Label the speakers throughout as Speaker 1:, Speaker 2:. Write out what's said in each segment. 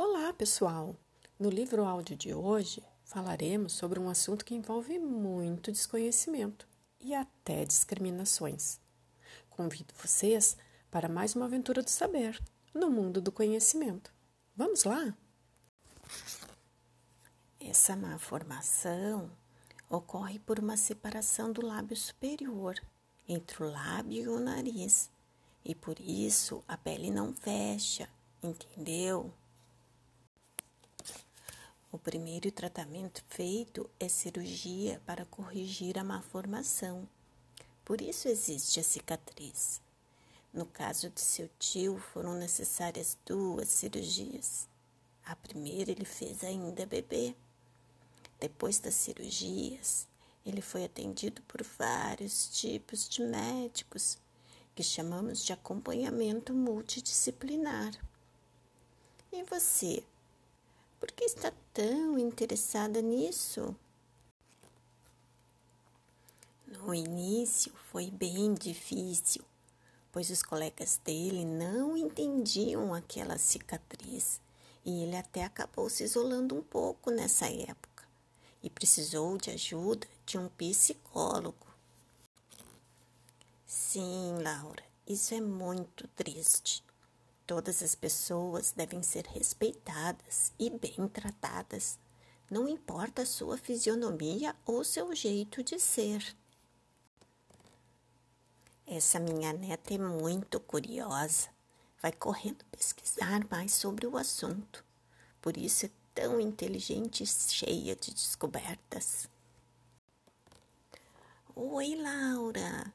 Speaker 1: Olá, pessoal! No livro áudio de hoje falaremos sobre um assunto que envolve muito desconhecimento e até discriminações. Convido vocês para mais uma aventura do saber no mundo do conhecimento. Vamos lá?
Speaker 2: Essa má formação ocorre por uma separação do lábio superior entre o lábio e o nariz, e por isso a pele não fecha, entendeu? O primeiro tratamento feito é cirurgia para corrigir a malformação. Por isso existe a cicatriz. No caso de seu tio, foram necessárias duas cirurgias. A primeira ele fez ainda bebê. Depois das cirurgias, ele foi atendido por vários tipos de médicos, que chamamos de acompanhamento multidisciplinar. E você? Por que está tão interessada nisso? No início foi bem difícil, pois os colegas dele não entendiam aquela cicatriz e ele até acabou se isolando um pouco nessa época e precisou de ajuda de um psicólogo. Sim, Laura, isso é muito triste. Todas as pessoas devem ser respeitadas e bem tratadas, não importa a sua fisionomia ou seu jeito de ser. Essa minha neta é muito curiosa, vai correndo pesquisar mais sobre o assunto, por isso é tão inteligente e cheia de descobertas. Oi, Laura!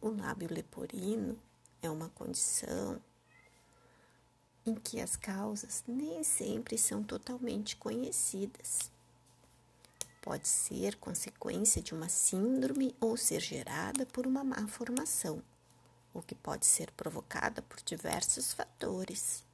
Speaker 2: O lábio leporino é uma condição em que as causas nem sempre são totalmente conhecidas. Pode ser consequência de uma síndrome ou ser gerada por uma má formação, o que pode ser provocada por diversos fatores.